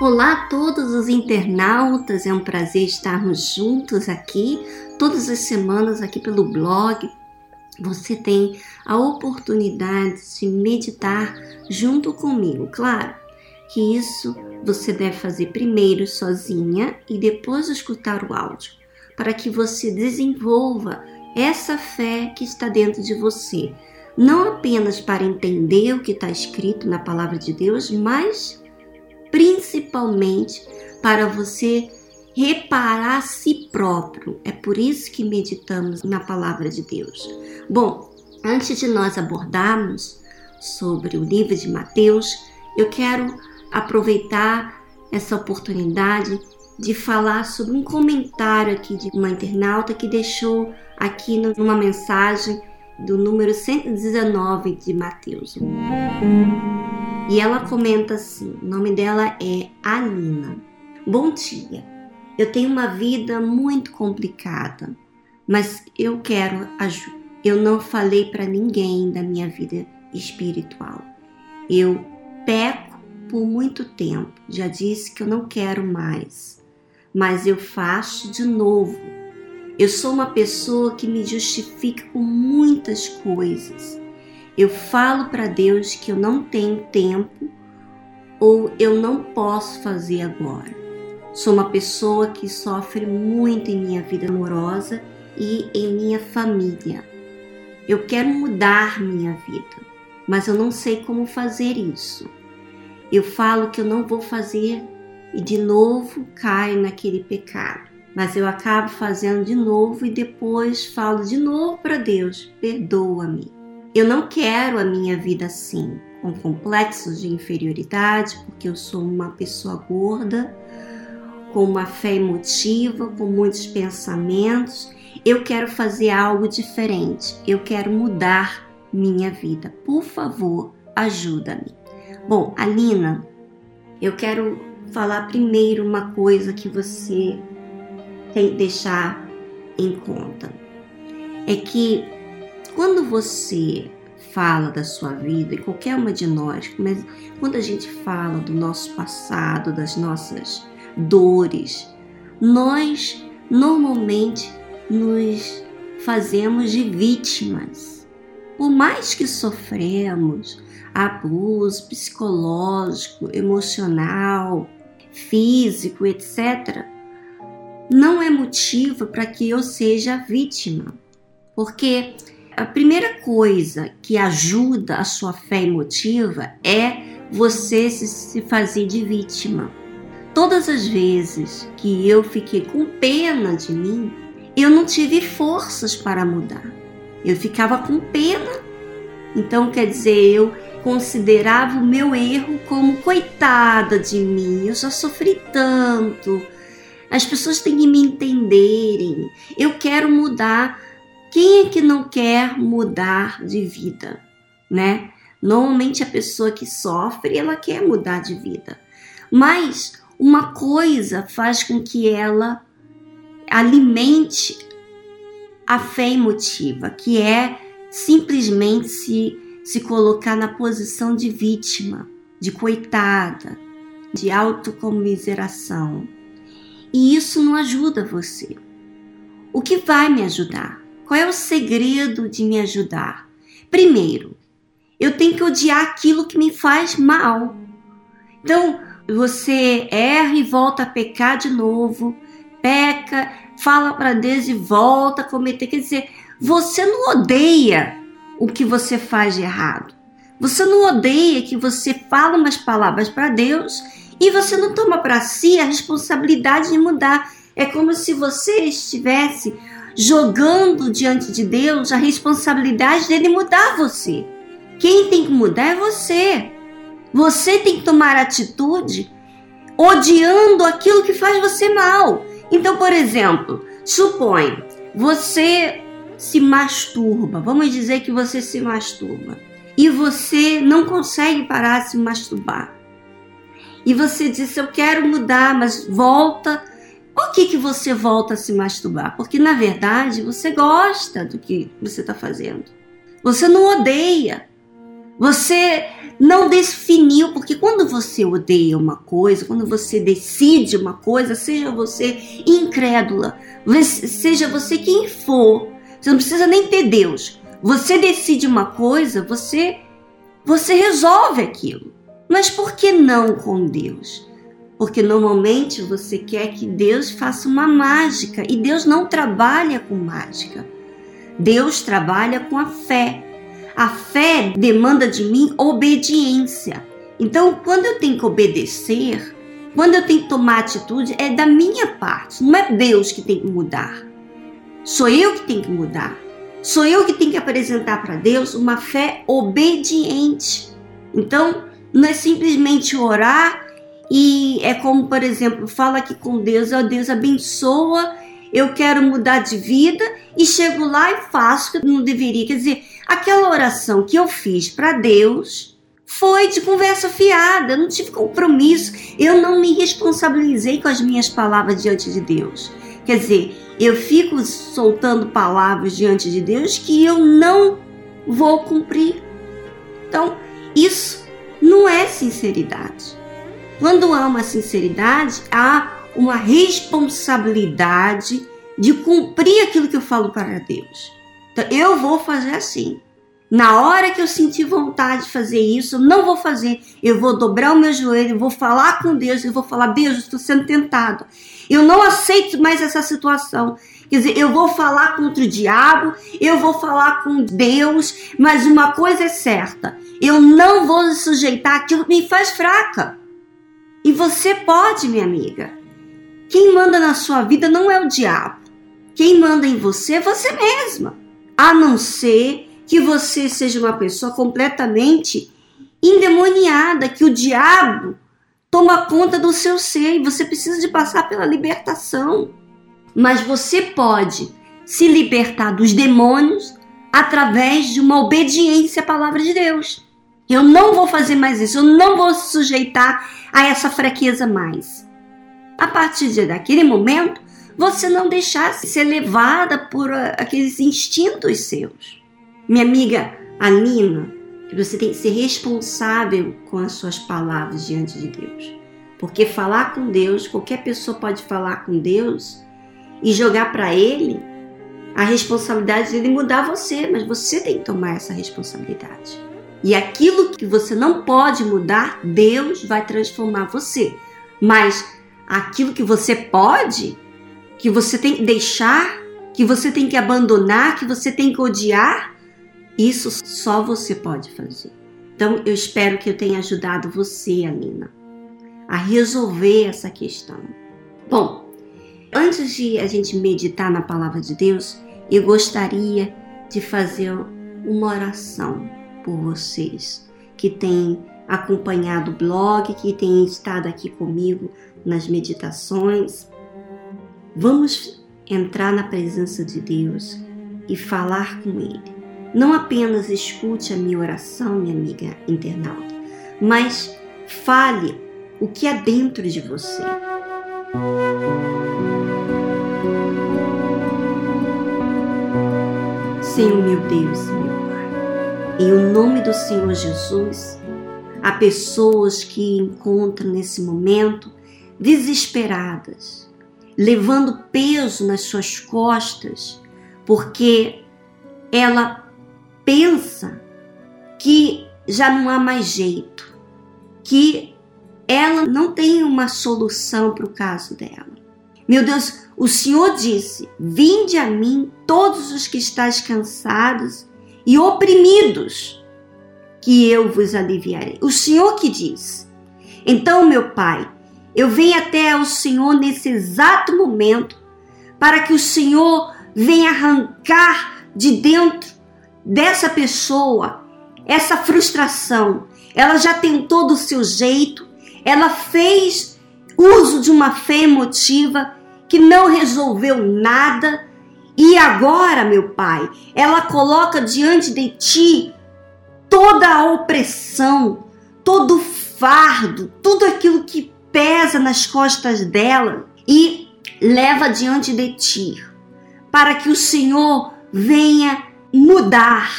Olá a todos os internautas, é um prazer estarmos juntos aqui todas as semanas aqui pelo blog. Você tem a oportunidade de meditar junto comigo, claro que isso você deve fazer primeiro sozinha e depois escutar o áudio, para que você desenvolva essa fé que está dentro de você, não apenas para entender o que está escrito na palavra de Deus, mas principalmente para você reparar a si próprio. É por isso que meditamos na palavra de Deus. Bom, antes de nós abordarmos sobre o livro de Mateus, eu quero aproveitar essa oportunidade de falar sobre um comentário aqui de uma internauta que deixou aqui numa mensagem do número 119 de Mateus. E ela comenta assim: o nome dela é Alina. Bom dia. Eu tenho uma vida muito complicada, mas eu quero ajuda. Eu não falei para ninguém da minha vida espiritual. Eu peco por muito tempo. Já disse que eu não quero mais, mas eu faço de novo. Eu sou uma pessoa que me justifica com muitas coisas. Eu falo para Deus que eu não tenho tempo ou eu não posso fazer agora. Sou uma pessoa que sofre muito em minha vida amorosa e em minha família. Eu quero mudar minha vida, mas eu não sei como fazer isso. Eu falo que eu não vou fazer e de novo caio naquele pecado. Mas eu acabo fazendo de novo e depois falo de novo para Deus: perdoa-me. Eu não quero a minha vida assim, com complexos de inferioridade, porque eu sou uma pessoa gorda, com uma fé emotiva, com muitos pensamentos. Eu quero fazer algo diferente. Eu quero mudar minha vida. Por favor, ajuda-me. Bom, Alina, eu quero falar primeiro uma coisa que você tem que deixar em conta. É que quando você fala da sua vida, e qualquer uma de nós, mas quando a gente fala do nosso passado, das nossas dores, nós normalmente nos fazemos de vítimas. Por mais que sofremos abuso psicológico, emocional, físico, etc., não é motivo para que eu seja vítima. Porque a primeira coisa que ajuda a sua fé emotiva é você se fazer de vítima. Todas as vezes que eu fiquei com pena de mim, eu não tive forças para mudar. Eu ficava com pena. Então, quer dizer, eu considerava o meu erro como coitada de mim. Eu já sofri tanto. As pessoas têm que me entenderem. Eu quero mudar quem é que não quer mudar de vida, né? Normalmente a pessoa que sofre, ela quer mudar de vida. Mas uma coisa faz com que ela alimente a fé emotiva, que é simplesmente se, se colocar na posição de vítima, de coitada, de autocomiseração. E isso não ajuda você. O que vai me ajudar? Qual é o segredo de me ajudar? Primeiro, eu tenho que odiar aquilo que me faz mal. Então, você erra e volta a pecar de novo, peca, fala para Deus e volta a cometer. Quer dizer, você não odeia o que você faz de errado. Você não odeia que você fala umas palavras para Deus e você não toma para si a responsabilidade de mudar. É como se você estivesse jogando diante de Deus a responsabilidade dele mudar você. Quem tem que mudar é você. Você tem que tomar atitude odiando aquilo que faz você mal. Então, por exemplo, supõe você se masturba. Vamos dizer que você se masturba e você não consegue parar de se masturbar. E você diz: Eu quero mudar, mas volta por que, que você volta a se masturbar? Porque na verdade você gosta do que você está fazendo. Você não odeia. Você não definiu, porque quando você odeia uma coisa, quando você decide uma coisa, seja você incrédula, seja você quem for, você não precisa nem ter Deus. Você decide uma coisa, você você resolve aquilo. Mas por que não com Deus? Porque normalmente você quer que Deus faça uma mágica e Deus não trabalha com mágica. Deus trabalha com a fé. A fé demanda de mim obediência. Então, quando eu tenho que obedecer, quando eu tenho que tomar atitude, é da minha parte, não é Deus que tem que mudar. Sou eu que tenho que mudar. Sou eu que tenho que apresentar para Deus uma fé obediente. Então, não é simplesmente orar e é como, por exemplo, fala aqui com Deus, ó Deus abençoa, eu quero mudar de vida e chego lá e faço que não deveria. Quer dizer, aquela oração que eu fiz para Deus foi de conversa fiada, eu não tive compromisso, eu não me responsabilizei com as minhas palavras diante de Deus. Quer dizer, eu fico soltando palavras diante de Deus que eu não vou cumprir. Então, isso não é sinceridade. Quando há uma sinceridade, há uma responsabilidade de cumprir aquilo que eu falo para Deus. Então, eu vou fazer assim. Na hora que eu sentir vontade de fazer isso, eu não vou fazer. Eu vou dobrar o meu joelho, vou falar com Deus, eu vou falar: Deus, estou sendo tentado. Eu não aceito mais essa situação. Quer dizer, eu vou falar contra o diabo, eu vou falar com Deus, mas uma coisa é certa: eu não vou sujeitar aquilo que me faz fraca. E você pode, minha amiga. Quem manda na sua vida não é o diabo. Quem manda em você é você mesma. A não ser que você seja uma pessoa completamente endemoniada, que o diabo toma conta do seu ser e você precisa de passar pela libertação. Mas você pode se libertar dos demônios através de uma obediência à palavra de Deus. Eu não vou fazer mais isso, eu não vou sujeitar a essa fraqueza mais. A partir daquele momento, você não deixar ser levada por ah, aqueles instintos seus. Minha amiga Alina, você tem que ser responsável com as suas palavras diante de Deus. Porque falar com Deus, qualquer pessoa pode falar com Deus e jogar para Ele a responsabilidade de Ele mudar você, mas você tem que tomar essa responsabilidade. E aquilo que você não pode mudar, Deus vai transformar você. Mas aquilo que você pode, que você tem que deixar, que você tem que abandonar, que você tem que odiar, isso só você pode fazer. Então eu espero que eu tenha ajudado você, Alina, a resolver essa questão. Bom, antes de a gente meditar na palavra de Deus, eu gostaria de fazer uma oração por vocês que têm acompanhado o blog, que têm estado aqui comigo nas meditações. Vamos entrar na presença de Deus e falar com Ele. Não apenas escute a minha oração, minha amiga internauta, mas fale o que há dentro de você. Senhor meu Deus, meu em o nome do Senhor Jesus, há pessoas que encontram nesse momento desesperadas, levando peso nas suas costas, porque ela pensa que já não há mais jeito, que ela não tem uma solução para o caso dela. Meu Deus, o Senhor disse: Vinde a mim todos os que estáis cansados e oprimidos, que eu vos aliviarei. O Senhor que diz. Então, meu Pai, eu venho até ao Senhor nesse exato momento para que o Senhor venha arrancar de dentro dessa pessoa essa frustração. Ela já tentou do seu jeito, ela fez uso de uma fé emotiva que não resolveu nada e agora, meu Pai, ela coloca diante de ti toda a opressão, todo o fardo, tudo aquilo que pesa nas costas dela e leva diante de ti, para que o Senhor venha mudar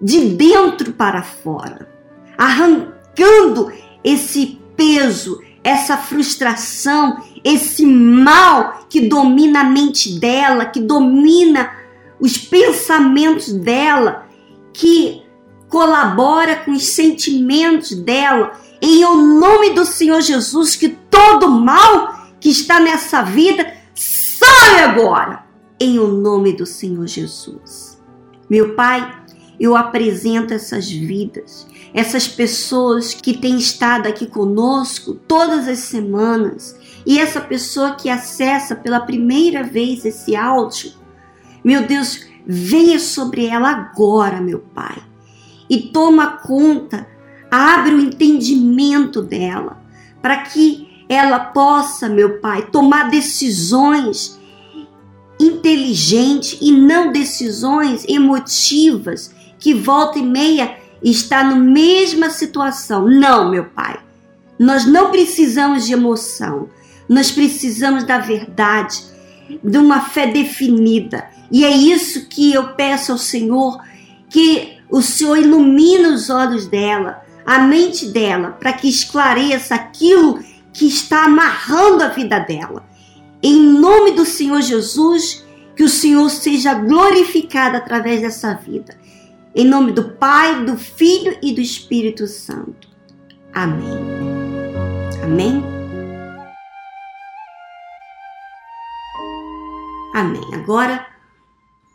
de dentro para fora, arrancando esse peso, essa frustração, esse mal que domina a mente dela, que domina os pensamentos dela, que colabora com os sentimentos dela. Em o nome do Senhor Jesus, que todo mal que está nessa vida sai agora. Em o nome do Senhor Jesus. Meu Pai, eu apresento essas vidas, essas pessoas que têm estado aqui conosco todas as semanas e essa pessoa que acessa pela primeira vez esse áudio. Meu Deus, venha sobre ela agora, meu Pai, e toma conta, abre o entendimento dela, para que ela possa, meu Pai, tomar decisões inteligentes e não decisões emotivas que volta e meia está na mesma situação. Não, meu Pai. Nós não precisamos de emoção. Nós precisamos da verdade, de uma fé definida. E é isso que eu peço ao Senhor, que o Senhor ilumine os olhos dela, a mente dela, para que esclareça aquilo que está amarrando a vida dela. Em nome do Senhor Jesus, que o Senhor seja glorificado através dessa vida. Em nome do Pai, do Filho e do Espírito Santo. Amém. Amém. Amém. Agora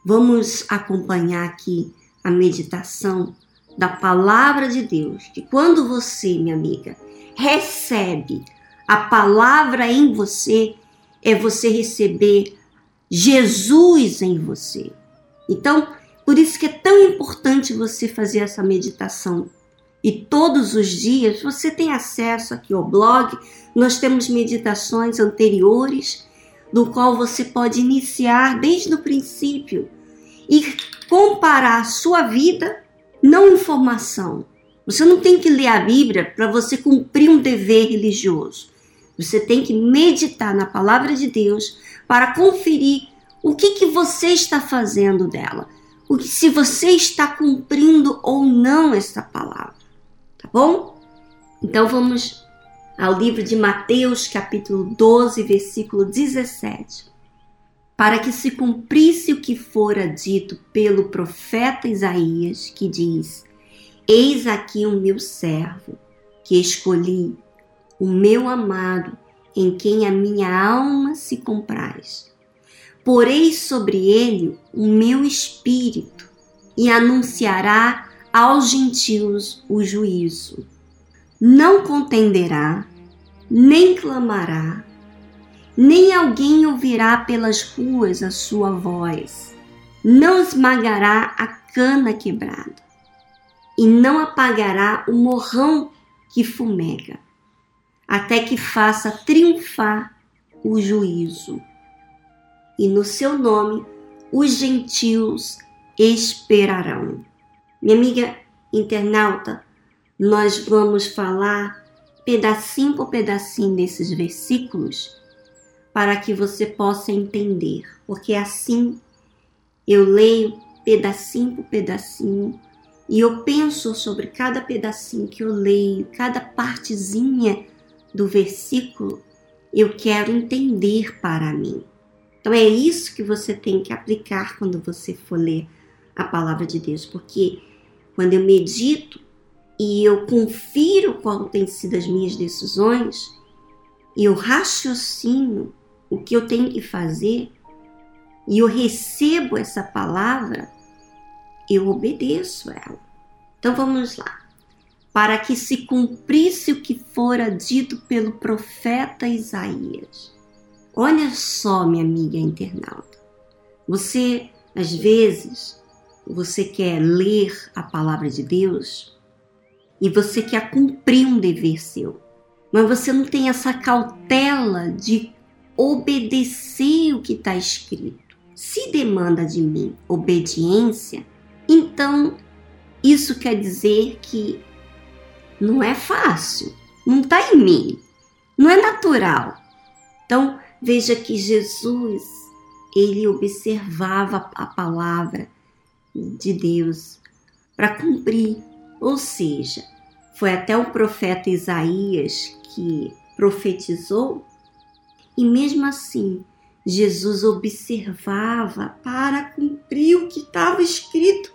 vamos acompanhar aqui a meditação da palavra de Deus. Que quando você, minha amiga, recebe a palavra em você, é você receber Jesus em você. Então, por isso que é tão importante você fazer essa meditação. E todos os dias você tem acesso aqui ao blog, nós temos meditações anteriores, do qual você pode iniciar desde o princípio e comparar a sua vida, não informação. Você não tem que ler a Bíblia para você cumprir um dever religioso. Você tem que meditar na palavra de Deus para conferir o que, que você está fazendo dela o que se você está cumprindo ou não essa palavra, tá bom? Então vamos ao livro de Mateus, capítulo 12, versículo 17. Para que se cumprisse o que fora dito pelo profeta Isaías, que diz: Eis aqui o meu servo, que escolhi, o meu amado, em quem a minha alma se compraz porei sobre ele o meu espírito e anunciará aos gentios o juízo. Não contenderá, nem clamará, nem alguém ouvirá pelas ruas a sua voz. Não esmagará a cana quebrada, e não apagará o morrão que fumega, até que faça triunfar o juízo e no seu nome os gentios esperarão. Minha amiga internauta, nós vamos falar pedacinho por pedacinho desses versículos para que você possa entender, porque assim eu leio pedacinho por pedacinho e eu penso sobre cada pedacinho que eu leio, cada partezinha do versículo, eu quero entender para mim. Então é isso que você tem que aplicar quando você for ler a palavra de Deus, porque quando eu medito e eu confiro qual tem sido as minhas decisões, e eu raciocino o que eu tenho que fazer, e eu recebo essa palavra, eu obedeço ela. Então vamos lá. Para que se cumprisse o que fora dito pelo profeta Isaías. Olha só, minha amiga internauta. Você, às vezes, você quer ler a palavra de Deus e você quer cumprir um dever seu, mas você não tem essa cautela de obedecer o que está escrito. Se demanda de mim obediência, então isso quer dizer que não é fácil, não está em mim, não é natural. Então, Veja que Jesus, ele observava a palavra de Deus para cumprir, ou seja, Foi até o profeta Isaías que profetizou, e mesmo assim, Jesus observava para cumprir o que estava escrito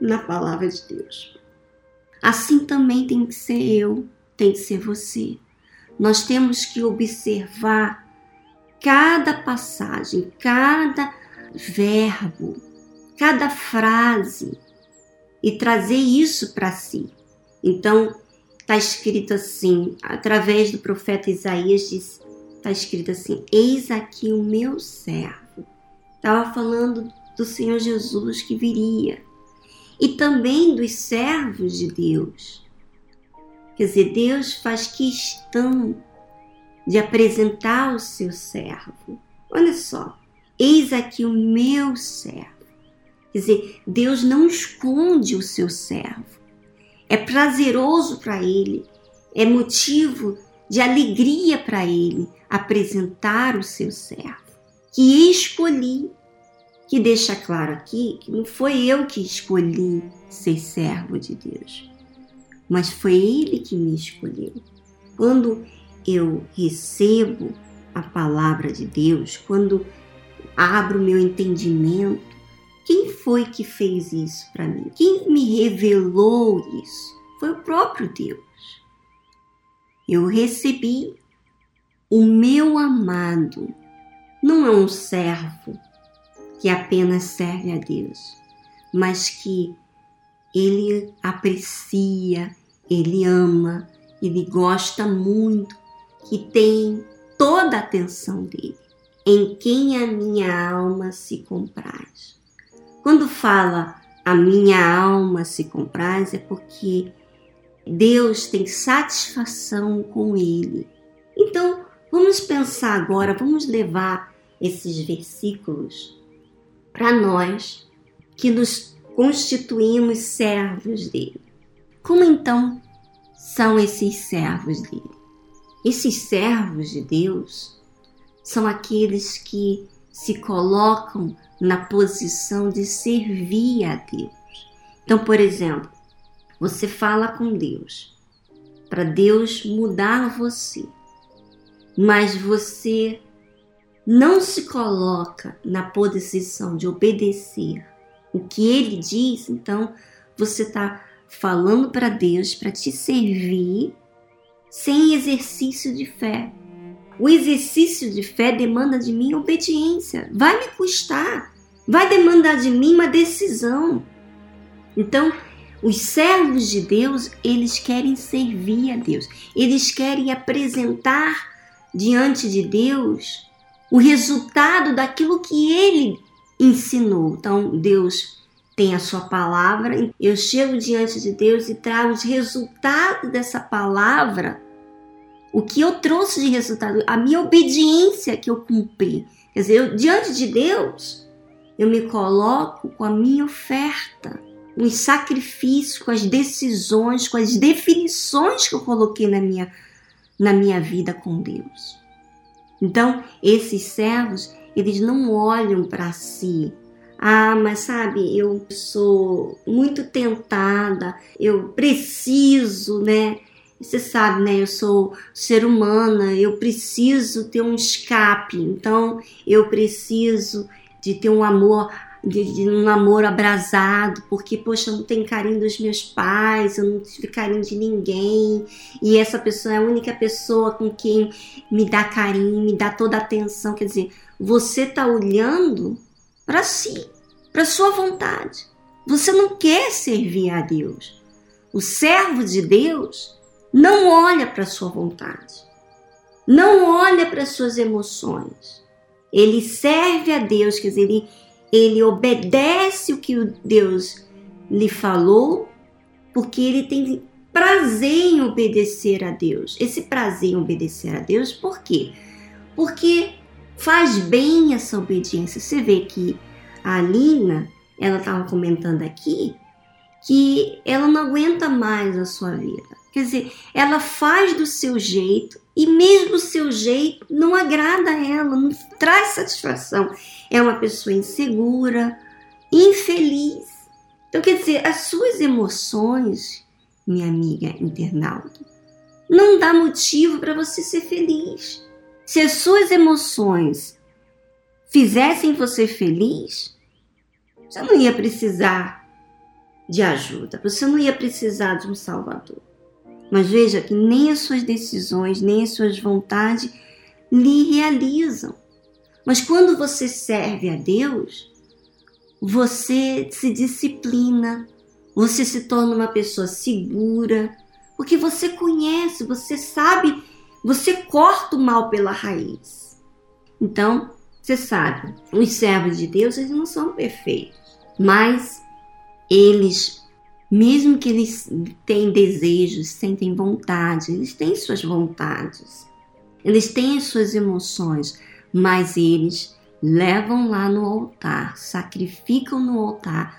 na palavra de Deus. Assim também tem que ser eu, tem que ser você. Nós temos que observar cada passagem, cada verbo, cada frase e trazer isso para si. Então, está escrito assim, através do profeta Isaías, está escrito assim: Eis aqui o meu servo. Estava falando do Senhor Jesus que viria e também dos servos de Deus. Quer dizer, Deus faz questão de apresentar o seu servo. Olha só, eis aqui o meu servo. Quer dizer, Deus não esconde o seu servo. É prazeroso para ele, é motivo de alegria para ele apresentar o seu servo, que escolhi que deixa claro aqui que não foi eu que escolhi ser servo de Deus, mas foi Ele que me escolheu. Quando eu recebo a palavra de Deus, quando abro meu entendimento, quem foi que fez isso para mim? Quem me revelou isso? Foi o próprio Deus. Eu recebi o meu amado, não é um servo, que apenas serve a Deus, mas que ele aprecia, ele ama, ele gosta muito, que tem toda a atenção dele, em quem a minha alma se compraz. Quando fala a minha alma se compraz, é porque Deus tem satisfação com ele. Então, vamos pensar agora, vamos levar esses versículos para nós que nos constituímos servos dele. Como então são esses servos dele? Esses servos de Deus são aqueles que se colocam na posição de servir a Deus. Então, por exemplo, você fala com Deus para Deus mudar você, mas você não se coloca na posição de obedecer o que ele diz, então você está falando para Deus para te servir sem exercício de fé. O exercício de fé demanda de mim obediência. Vai me custar, vai demandar de mim uma decisão. Então, os servos de Deus, eles querem servir a Deus. Eles querem apresentar diante de Deus o resultado daquilo que ele ensinou. Então, Deus tem a sua palavra, eu chego diante de Deus e trago os resultados dessa palavra, o que eu trouxe de resultado, a minha obediência que eu cumpri. Quer dizer, eu, diante de Deus, eu me coloco com a minha oferta, os sacrifícios, com as decisões, com as definições que eu coloquei na minha, na minha vida com Deus. Então, esses servos, eles não olham para si. Ah, mas sabe, eu sou muito tentada, eu preciso, né? Você sabe, né? Eu sou ser humana, eu preciso ter um escape, então eu preciso de ter um amor de, de, um namoro abrasado, porque, poxa, eu não tenho carinho dos meus pais, eu não tive carinho de ninguém, e essa pessoa é a única pessoa com quem me dá carinho, me dá toda a atenção. Quer dizer, você tá olhando para si, para sua vontade. Você não quer servir a Deus. O servo de Deus não olha para sua vontade, não olha para suas emoções. Ele serve a Deus, quer dizer, ele ele obedece o que Deus lhe falou, porque ele tem prazer em obedecer a Deus. Esse prazer em obedecer a Deus, por quê? Porque faz bem essa obediência. Você vê que a Alina, ela estava comentando aqui que ela não aguenta mais a sua vida. Quer dizer, ela faz do seu jeito e mesmo o seu jeito não agrada a ela, não traz satisfação. É uma pessoa insegura, infeliz. Então, quer dizer, as suas emoções minha amiga internauta. Não dá motivo para você ser feliz. Se as suas emoções fizessem você feliz, você não ia precisar de ajuda, você não ia precisar de um salvador. Mas veja que nem as suas decisões, nem as suas vontades lhe realizam. Mas quando você serve a Deus, você se disciplina, você se torna uma pessoa segura, porque você conhece, você sabe, você corta o mal pela raiz. Então, você sabe, os servos de Deus, eles não são perfeitos, mas eles, mesmo que eles tenham desejos, sentem vontade, eles têm suas vontades, eles têm as suas emoções, mas eles levam lá no altar, sacrificam no altar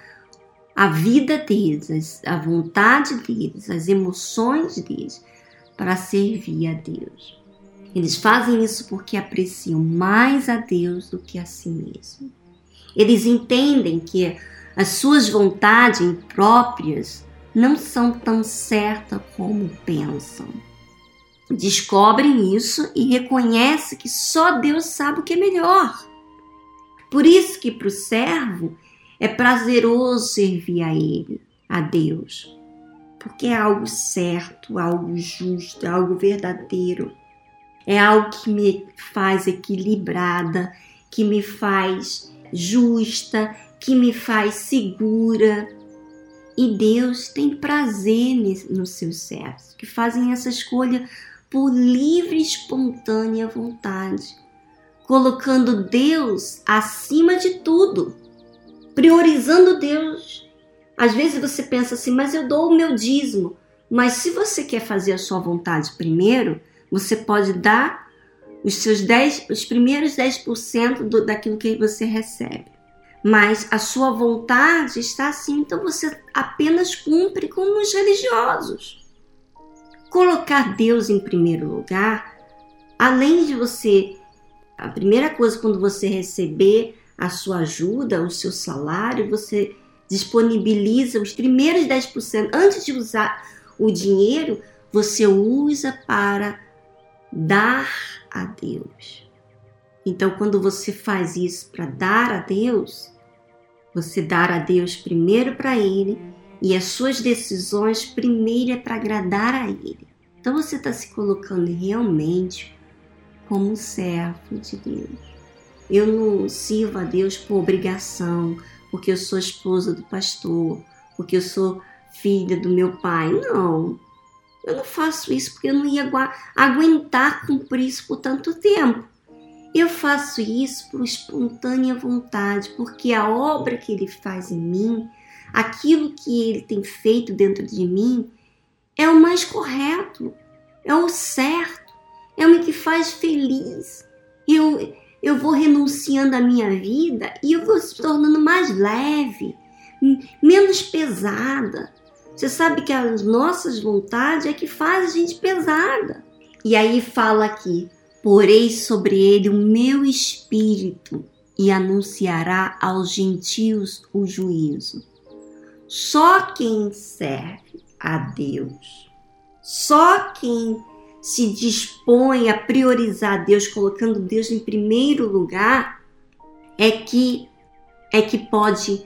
a vida deles, a vontade deles, as emoções deles para servir a Deus. Eles fazem isso porque apreciam mais a Deus do que a si mesmo. Eles entendem que as suas vontades próprias não são tão certas como pensam. Descobrem isso e reconhecem que só Deus sabe o que é melhor. Por isso que para o servo é prazeroso servir a Ele, a Deus, porque é algo certo, algo justo, algo verdadeiro. É algo que me faz equilibrada, que me faz justa, que me faz segura. E Deus tem prazer nos seus servos, que fazem essa escolha por livre e espontânea vontade, colocando Deus acima de tudo priorizando Deus. Às vezes você pensa assim, mas eu dou o meu dízimo. Mas se você quer fazer a sua vontade primeiro, você pode dar os seus 10, os primeiros 10% do, daquilo que você recebe. Mas a sua vontade está assim, então você apenas cumpre como os religiosos. Colocar Deus em primeiro lugar, além de você, a primeira coisa quando você receber a sua ajuda, o seu salário, você disponibiliza os primeiros 10%. Antes de usar o dinheiro, você usa para dar a Deus. Então, quando você faz isso para dar a Deus, você dar a Deus primeiro para Ele e as suas decisões primeiro é para agradar a Ele. Então, você está se colocando realmente como um servo de Deus. Eu não sirvo a Deus por obrigação, porque eu sou esposa do pastor, porque eu sou filha do meu pai. Não. Eu não faço isso porque eu não ia aguentar cumprir isso por tanto tempo. Eu faço isso por espontânea vontade, porque a obra que ele faz em mim, aquilo que ele tem feito dentro de mim, é o mais correto, é o certo, é o que faz feliz. Eu, eu vou renunciando à minha vida e eu vou se tornando mais leve, menos pesada. Você sabe que as nossas vontades é que faz a gente pesada. E aí fala aqui: porei sobre ele o meu espírito e anunciará aos gentios o juízo. Só quem serve a Deus, só quem se dispõe a priorizar Deus, colocando Deus em primeiro lugar, é que é que pode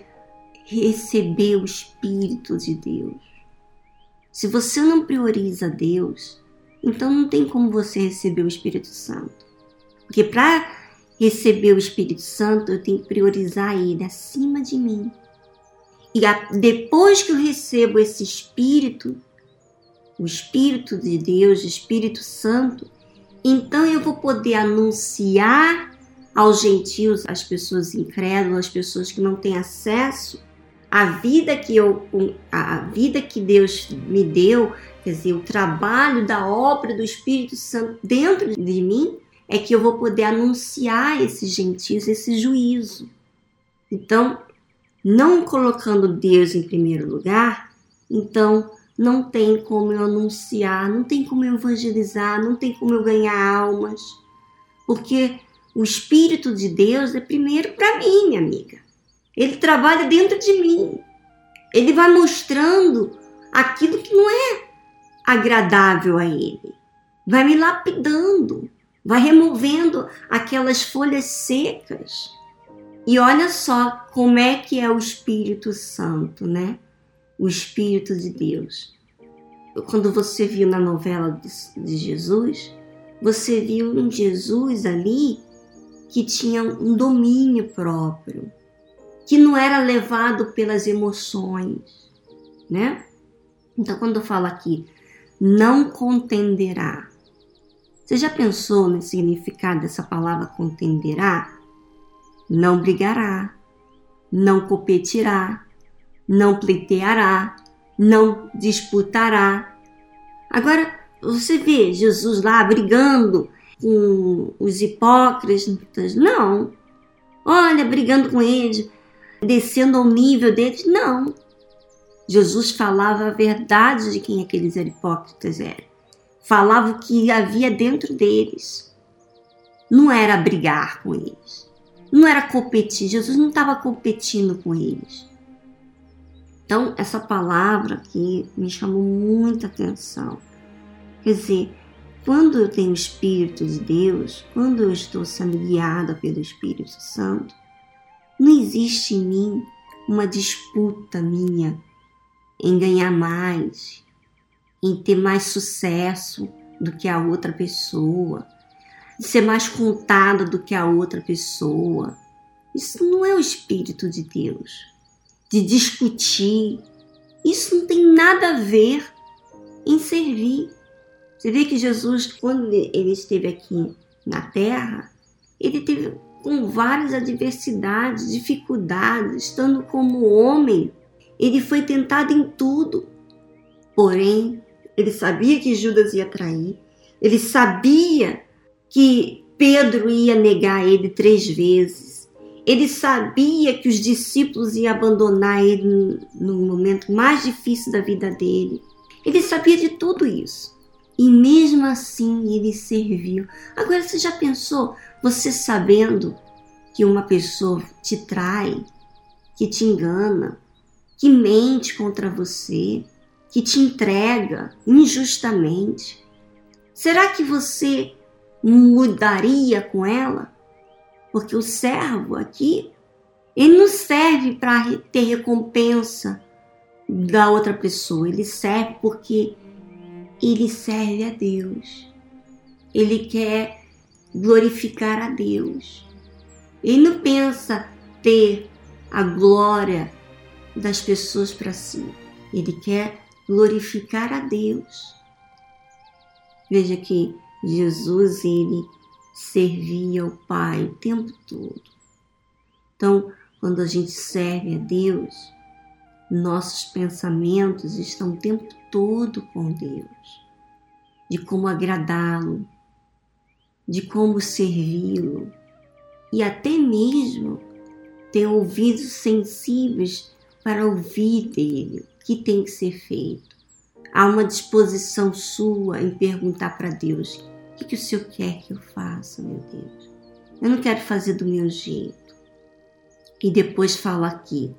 receber o espírito de Deus. Se você não prioriza Deus, então não tem como você receber o Espírito Santo. Porque para receber o Espírito Santo, eu tenho que priorizar ele acima de mim. E depois que eu recebo esse Espírito, o Espírito de Deus, o Espírito Santo, então eu vou poder anunciar aos gentios, às pessoas incrédulas, às pessoas que não têm acesso à vida que eu a vida que Deus me deu, quer dizer, o trabalho da obra do Espírito Santo dentro de mim, é que eu vou poder anunciar esses gentios esse juízo. Então, não colocando Deus em primeiro lugar, então não tem como eu anunciar, não tem como eu evangelizar, não tem como eu ganhar almas, porque o Espírito de Deus é primeiro para mim, minha amiga. Ele trabalha dentro de mim. Ele vai mostrando aquilo que não é agradável a ele. Vai me lapidando, vai removendo aquelas folhas secas. E olha só como é que é o Espírito Santo, né? O Espírito de Deus. Quando você viu na novela de Jesus, você viu um Jesus ali que tinha um domínio próprio, que não era levado pelas emoções, né? Então, quando eu falo aqui, não contenderá. Você já pensou no significado dessa palavra contenderá? Não brigará, não competirá, não pleiteará, não disputará. Agora, você vê Jesus lá brigando com os hipócritas? Não. Olha, brigando com eles, descendo ao nível deles? Não. Jesus falava a verdade de quem aqueles hipócritas eram. Falava o que havia dentro deles. Não era brigar com eles. Não era competir. Jesus não estava competindo com eles. Então, essa palavra aqui me chamou muita atenção. Quer dizer, quando eu tenho o Espírito de Deus, quando eu estou sendo guiada pelo Espírito Santo, não existe em mim uma disputa minha em ganhar mais, em ter mais sucesso do que a outra pessoa, de ser mais contada do que a outra pessoa. Isso não é o Espírito de Deus. De discutir. Isso não tem nada a ver em servir. Você vê que Jesus, quando ele esteve aqui na terra, ele teve com várias adversidades, dificuldades, estando como homem, ele foi tentado em tudo. Porém, ele sabia que Judas ia trair, ele sabia que Pedro ia negar ele três vezes, ele sabia que os discípulos iam abandonar ele no momento mais difícil da vida dele. Ele sabia de tudo isso. E mesmo assim ele serviu. Agora você já pensou, você sabendo que uma pessoa te trai, que te engana, que mente contra você, que te entrega injustamente? Será que você mudaria com ela? Porque o servo aqui, ele não serve para ter recompensa da outra pessoa, ele serve porque ele serve a Deus. Ele quer glorificar a Deus. Ele não pensa ter a glória das pessoas para si. Ele quer glorificar a Deus. Veja que Jesus ele servia ao Pai o tempo todo. Então, quando a gente serve a Deus, nossos pensamentos estão o tempo todo com Deus, de como agradá-lo, de como servi-lo e até mesmo ter ouvidos sensíveis para ouvir dele o que tem que ser feito. Há uma disposição sua em perguntar para Deus: o que, que o Senhor quer que eu faça, meu Deus? Eu não quero fazer do meu jeito. E depois fala aqui: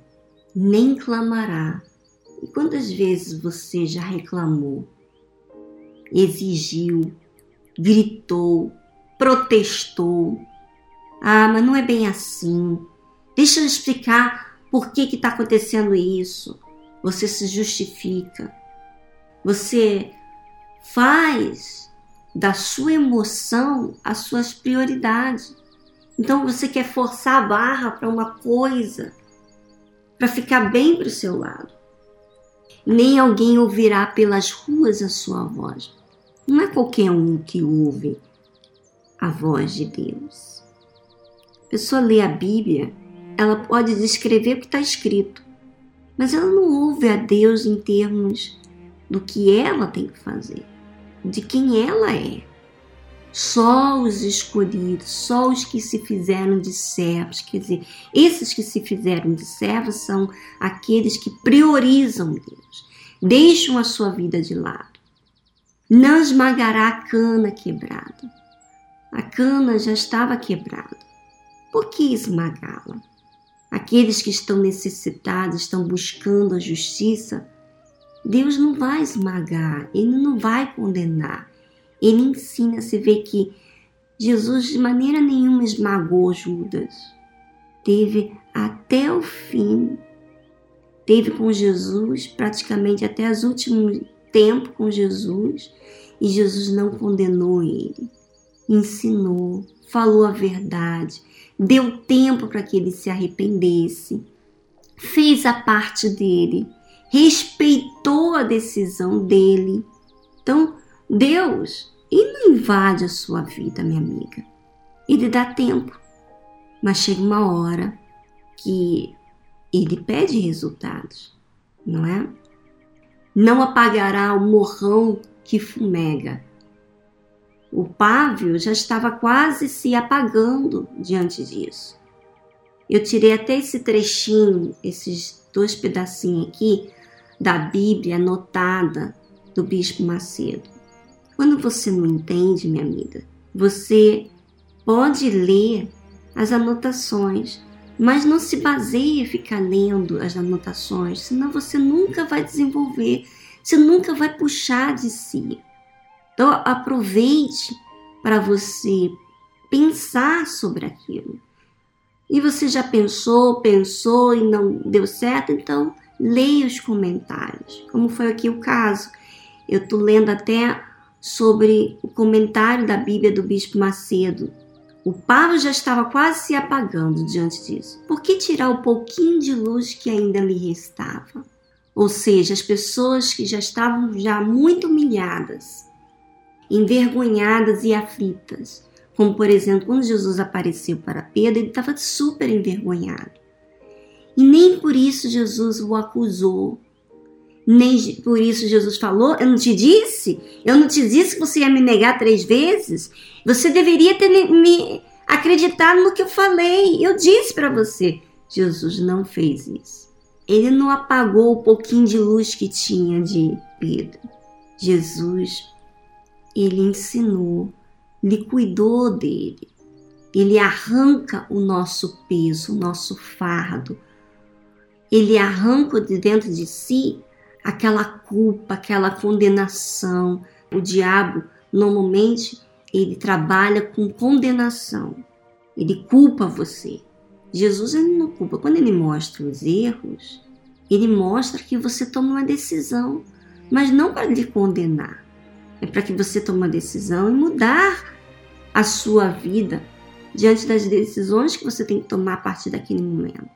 nem clamará e quantas vezes você já reclamou, exigiu, gritou, protestou? Ah, mas não é bem assim. Deixa eu explicar por que está acontecendo isso. Você se justifica. Você faz da sua emoção as suas prioridades. Então você quer forçar a barra para uma coisa, para ficar bem para o seu lado nem alguém ouvirá pelas ruas a sua voz. Não é qualquer um que ouve a voz de Deus. A pessoa lê a Bíblia, ela pode descrever o que está escrito, mas ela não ouve a Deus em termos do que ela tem que fazer, de quem ela é. Só os escolhidos, só os que se fizeram de servos, quer dizer, esses que se fizeram de servos são aqueles que priorizam Deus, deixam a sua vida de lado. Não esmagará a cana quebrada. A cana já estava quebrada. Por que esmagá-la? Aqueles que estão necessitados, estão buscando a justiça, Deus não vai esmagar, ele não vai condenar. Ele ensina, se vê que Jesus de maneira nenhuma esmagou Judas. Teve até o fim, teve com Jesus praticamente até os últimos tempos com Jesus, e Jesus não condenou ele. Ensinou, falou a verdade, deu tempo para que ele se arrependesse, fez a parte dele, respeitou a decisão dele. Então, Deus, ele não invade a sua vida, minha amiga. Ele dá tempo, mas chega uma hora que ele pede resultados, não é? Não apagará o morrão que fumega. O pávio já estava quase se apagando diante disso. Eu tirei até esse trechinho, esses dois pedacinhos aqui, da Bíblia anotada do Bispo Macedo. Quando você não entende, minha amiga, você pode ler as anotações, mas não se baseie em ficar lendo as anotações, senão você nunca vai desenvolver, você nunca vai puxar de si. Então aproveite para você pensar sobre aquilo. E você já pensou, pensou e não deu certo, então leia os comentários. Como foi aqui o caso. Eu estou lendo até sobre o comentário da Bíblia do Bispo Macedo. O pavo já estava quase se apagando diante disso. Por que tirar o pouquinho de luz que ainda lhe restava? Ou seja, as pessoas que já estavam já muito humilhadas, envergonhadas e aflitas, como, por exemplo, quando Jesus apareceu para Pedro, ele estava super envergonhado. E nem por isso Jesus o acusou. Nem por isso Jesus falou: Eu não te disse? Eu não te disse que você ia me negar três vezes? Você deveria ter me acreditado no que eu falei. Eu disse para você. Jesus não fez isso. Ele não apagou o pouquinho de luz que tinha de Pedro. Jesus, ele ensinou ele cuidou dele. Ele arranca o nosso peso, o nosso fardo. Ele arranca de dentro de si aquela culpa, aquela condenação. O diabo, normalmente, ele trabalha com condenação. Ele culpa você. Jesus ele não culpa. Quando ele mostra os erros, ele mostra que você toma uma decisão, mas não para lhe condenar. É para que você tome uma decisão e mudar a sua vida diante das decisões que você tem que tomar a partir daquele momento.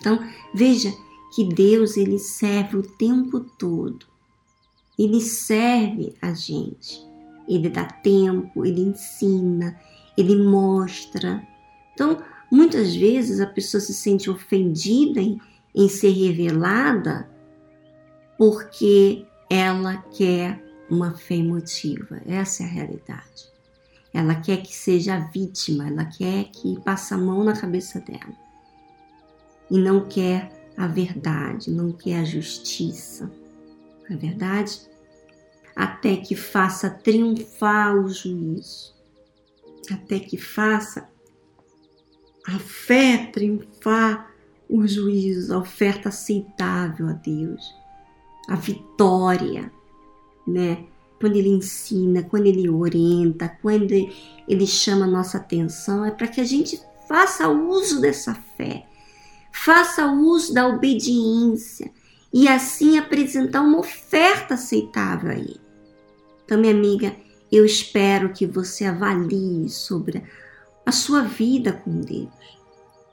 Então, veja que Deus ele serve o tempo todo. Ele serve a gente. Ele dá tempo, ele ensina, ele mostra. Então, muitas vezes a pessoa se sente ofendida em, em ser revelada porque ela quer uma fé emotiva. Essa é a realidade. Ela quer que seja a vítima, ela quer que passe a mão na cabeça dela. E não quer a verdade, não quer a justiça. Não é verdade? Até que faça triunfar o juízo. Até que faça a fé triunfar o juízo, a oferta aceitável a Deus, a vitória né? Quando ele ensina, quando ele orienta, quando ele chama nossa atenção, é para que a gente faça uso dessa fé, faça uso da obediência e assim apresentar uma oferta aceitável a ele. Então, minha amiga, eu espero que você avalie sobre a sua vida com Deus.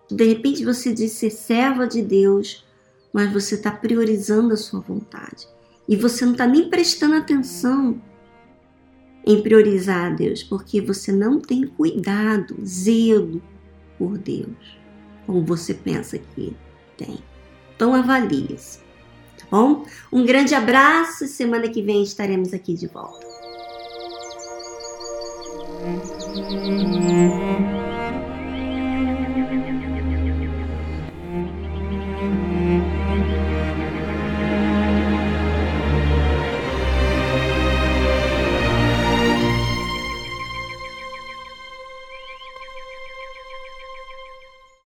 De repente você diz ser serva de Deus, mas você está priorizando a sua vontade e você não está nem prestando atenção em priorizar a Deus, porque você não tem cuidado, zelo por Deus, como você pensa que tem. Então avalie-se, tá bom? Um grande abraço e semana que vem estaremos aqui de volta.